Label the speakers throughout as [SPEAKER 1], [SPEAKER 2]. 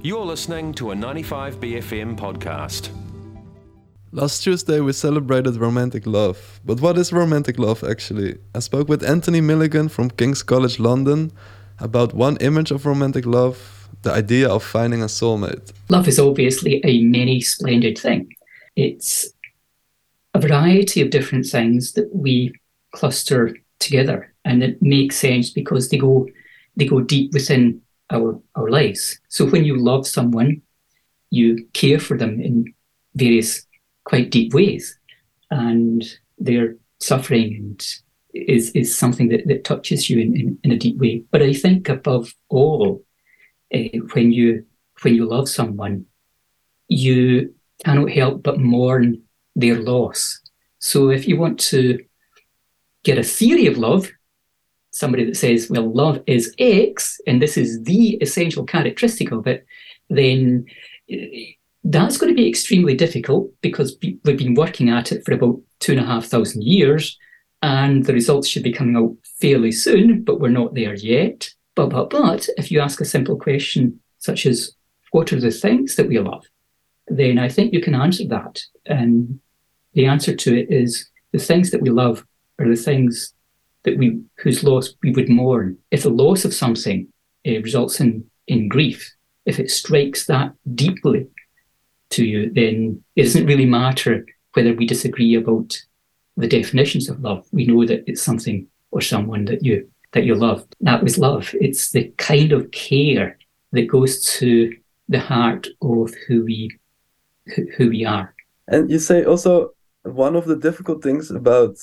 [SPEAKER 1] You're listening to a 95BFM podcast.
[SPEAKER 2] Last Tuesday, we celebrated romantic love. But what is romantic love actually? I spoke with Anthony Milligan from King's College London about one image of romantic love the idea of finding a soulmate.
[SPEAKER 3] Love is obviously a many splendid thing. It's a variety of different things that we cluster together and it makes sense because they go they go deep within our our lives. So when you love someone, you care for them in various quite deep ways, and their suffering is is something that, that touches you in, in, in a deep way. But I think above all, uh, when you when you love someone, you cannot help but mourn their loss. So if you want to get a theory of love, somebody that says, well, love is X, and this is the essential characteristic of it, then eh, that's going to be extremely difficult because we've been working at it for about two and a half thousand years, and the results should be coming out fairly soon, but we're not there yet. But, but, but if you ask a simple question such as, what are the things that we love? Then I think you can answer that. And the answer to it is the things that we love are the things that we whose loss we would mourn. If the loss of something uh, results in in grief, if it strikes that deeply to you, then it doesn't really matter whether we disagree about the definitions of love. We know that it's something or someone that you that you love. That was love. It's the kind of care that goes to the heart of who we who, who we are.
[SPEAKER 2] And you say also one of the difficult things about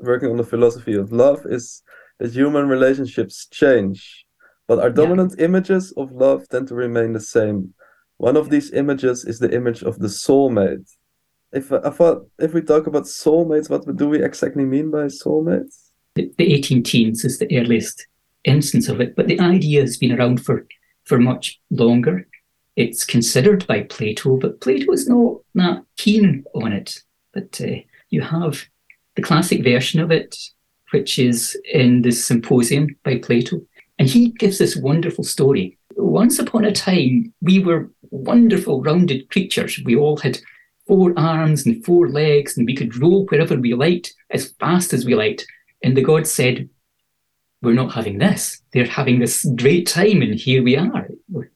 [SPEAKER 2] working on the philosophy of love is that human relationships change, but our dominant yeah. images of love tend to remain the same. One of these images is the image of the soulmate. If I thought if we talk about soulmates, what do we exactly mean by soulmates?
[SPEAKER 3] The, the 18 teens is the earliest instance of it, but the idea has been around for, for much longer. It's considered by Plato, but Plato is not that keen on it. But uh, you have the classic version of it, which is in the Symposium by Plato. And he gives this wonderful story. Once upon a time, we were wonderful, rounded creatures. We all had four arms and four legs, and we could roll wherever we liked, as fast as we liked. And the gods said, We're not having this. They're having this great time, and here we are.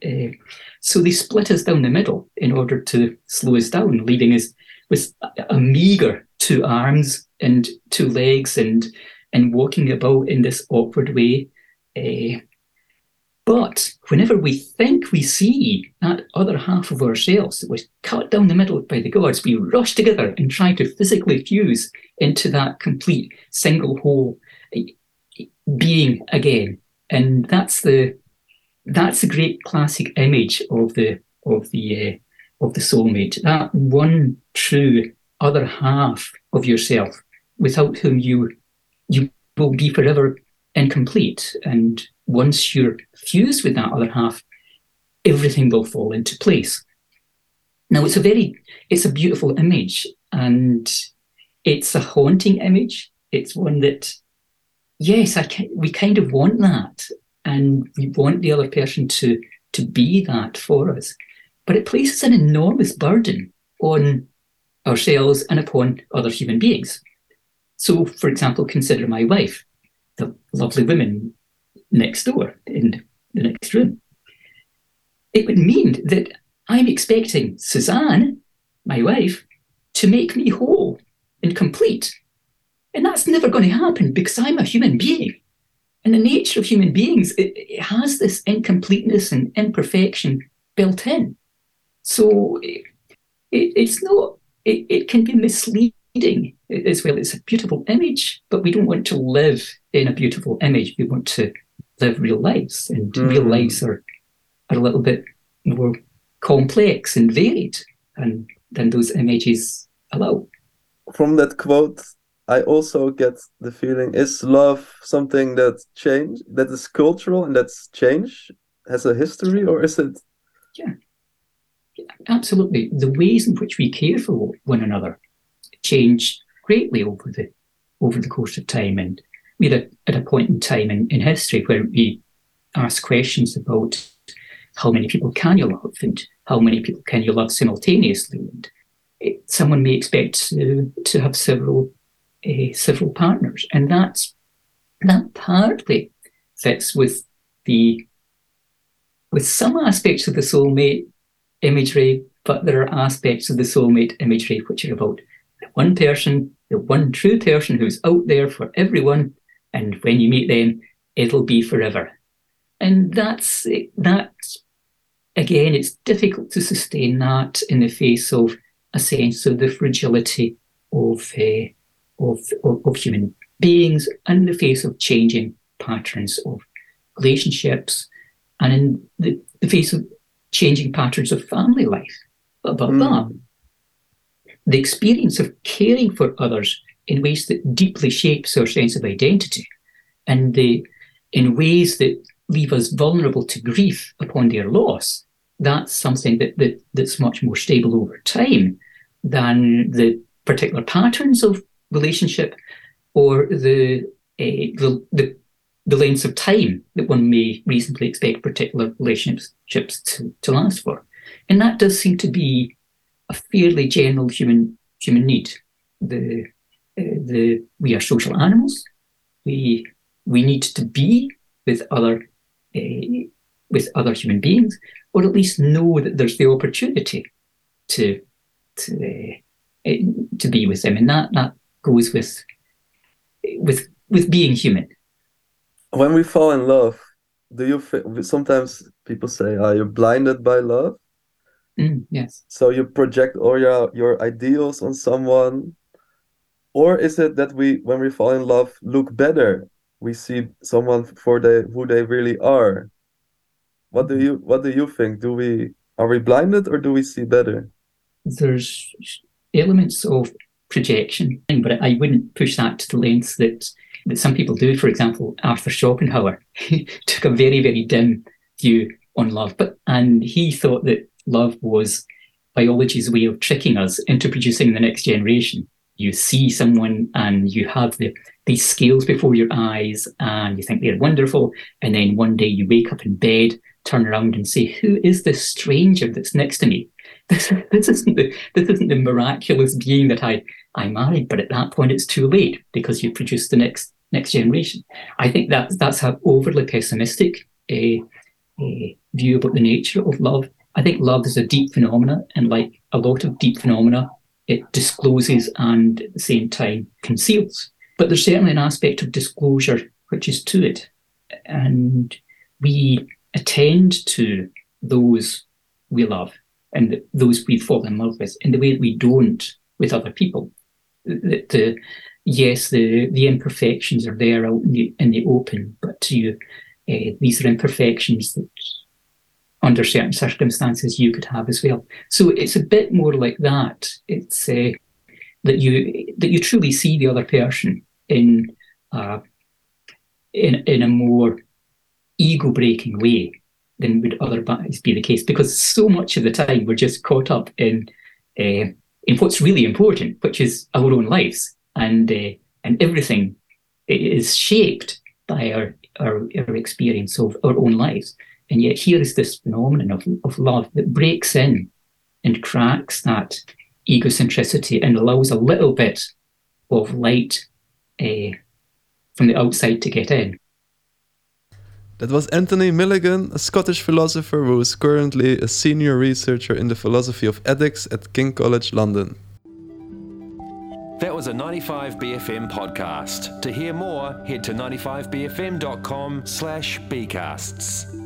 [SPEAKER 3] Uh, so they split us down the middle in order to slow us down, leaving us with a meager two arms and two legs and and walking about in this awkward way. Uh, but whenever we think we see that other half of ourselves that was cut down the middle by the gods, we rush together and try to physically fuse into that complete single whole eh, being again. And that's the that's the great classic image of the of the uh, of the soulmate. That one true other half of yourself without whom you you will be forever incomplete. And once you're fused with that other half, everything will fall into place. Now it's a very it's a beautiful image and it's a haunting image. It's one that yes, I can, we kind of want that, and we want the other person to to be that for us. But it places an enormous burden on ourselves and upon other human beings. So, for example, consider my wife, the lovely woman next door in the next room. It would mean that I'm expecting Suzanne, my wife, to make me whole and complete. And that's never going to happen because I'm a human being. And the nature of human beings, it, it has this incompleteness and imperfection built in. So it, it, it's not, it it can be misleading as well. It's a beautiful image, but we don't want to live in a beautiful image. We want to live real lives, and mm. real lives are, are a little bit more complex and varied and, than those images allow.
[SPEAKER 2] From that quote, I also get the feeling: is love something that change that is cultural and that's change has a history, or is it?
[SPEAKER 3] Yeah, absolutely. The ways in which we care for one another change greatly over the over the course of time. And we're at, at a point in time in, in history where we ask questions about how many people can you love and how many people can you love simultaneously. And it, someone may expect to, to have several uh, several partners, and that's that partly fits with the with some aspects of the soulmate imagery, but there are aspects of the soulmate imagery which are about the one person, the one true person who's out there for everyone, and when you meet them, it'll be forever. And that's that again, it's difficult to sustain that in the face of a sense of the fragility of, uh, of, of, of human beings and in the face of changing patterns of relationships and in the, the face of changing patterns of family life. But above mm. the experience of caring for others in ways that deeply shapes our sense of identity and the, in ways that leave us vulnerable to grief upon their loss, that's something that, that that's much more stable over time than the particular patterns of relationship or the uh, the, the the lengths of time that one may reasonably expect particular relationships to, to last for. And that does seem to be a fairly general human human need. The uh, the we are social animals. We we need to be with other uh, with other human beings, or at least know that there's the opportunity to to uh, to be with them, and that that goes with with with being human.
[SPEAKER 2] When we fall in love, do you feel, sometimes people say, "Are you blinded by love?"
[SPEAKER 3] Mm, yes.
[SPEAKER 2] So you project all your your ideals on someone, or is it that we, when we fall in love, look better? We see someone for they who they really are. What do you What do you think? Do we are we blinded or do we see better?
[SPEAKER 3] There's elements of projection, but I wouldn't push that to the lengths that that some people do. For example, Arthur Schopenhauer took a very very dim view on love, but and he thought that love was biology's way of tricking us into producing the next generation. You see someone and you have the, these scales before your eyes and you think they're wonderful. And then one day you wake up in bed, turn around and say, Who is this stranger that's next to me? This, this isn't the this isn't the miraculous being that I, I married, but at that point it's too late because you produced the next next generation. I think that that's an overly pessimistic uh, uh, view about the nature of love I think love is a deep phenomena, and like a lot of deep phenomena, it discloses and at the same time conceals. But there's certainly an aspect of disclosure which is to it. And we attend to those we love and those we fall in love with in the way that we don't with other people. The, the, yes, the, the imperfections are there out in the, in the open, but to you, uh, these are imperfections that under certain circumstances you could have as well. So it's a bit more like that. It's uh, that you that you truly see the other person in uh, in in a more ego breaking way than would otherwise be the case because so much of the time we're just caught up in uh, in what's really important, which is our own lives, and uh, and everything is shaped by our, our our experience of our own lives. And yet here is this phenomenon of, of love that breaks in and cracks that egocentricity and allows a little bit of light uh, from the outside to get in.
[SPEAKER 2] That was Anthony Milligan, a Scottish philosopher who is currently a senior researcher in the philosophy of ethics at King College London.
[SPEAKER 1] That was a 95BFM podcast. To hear more, head to 95BFM.com slash bcasts.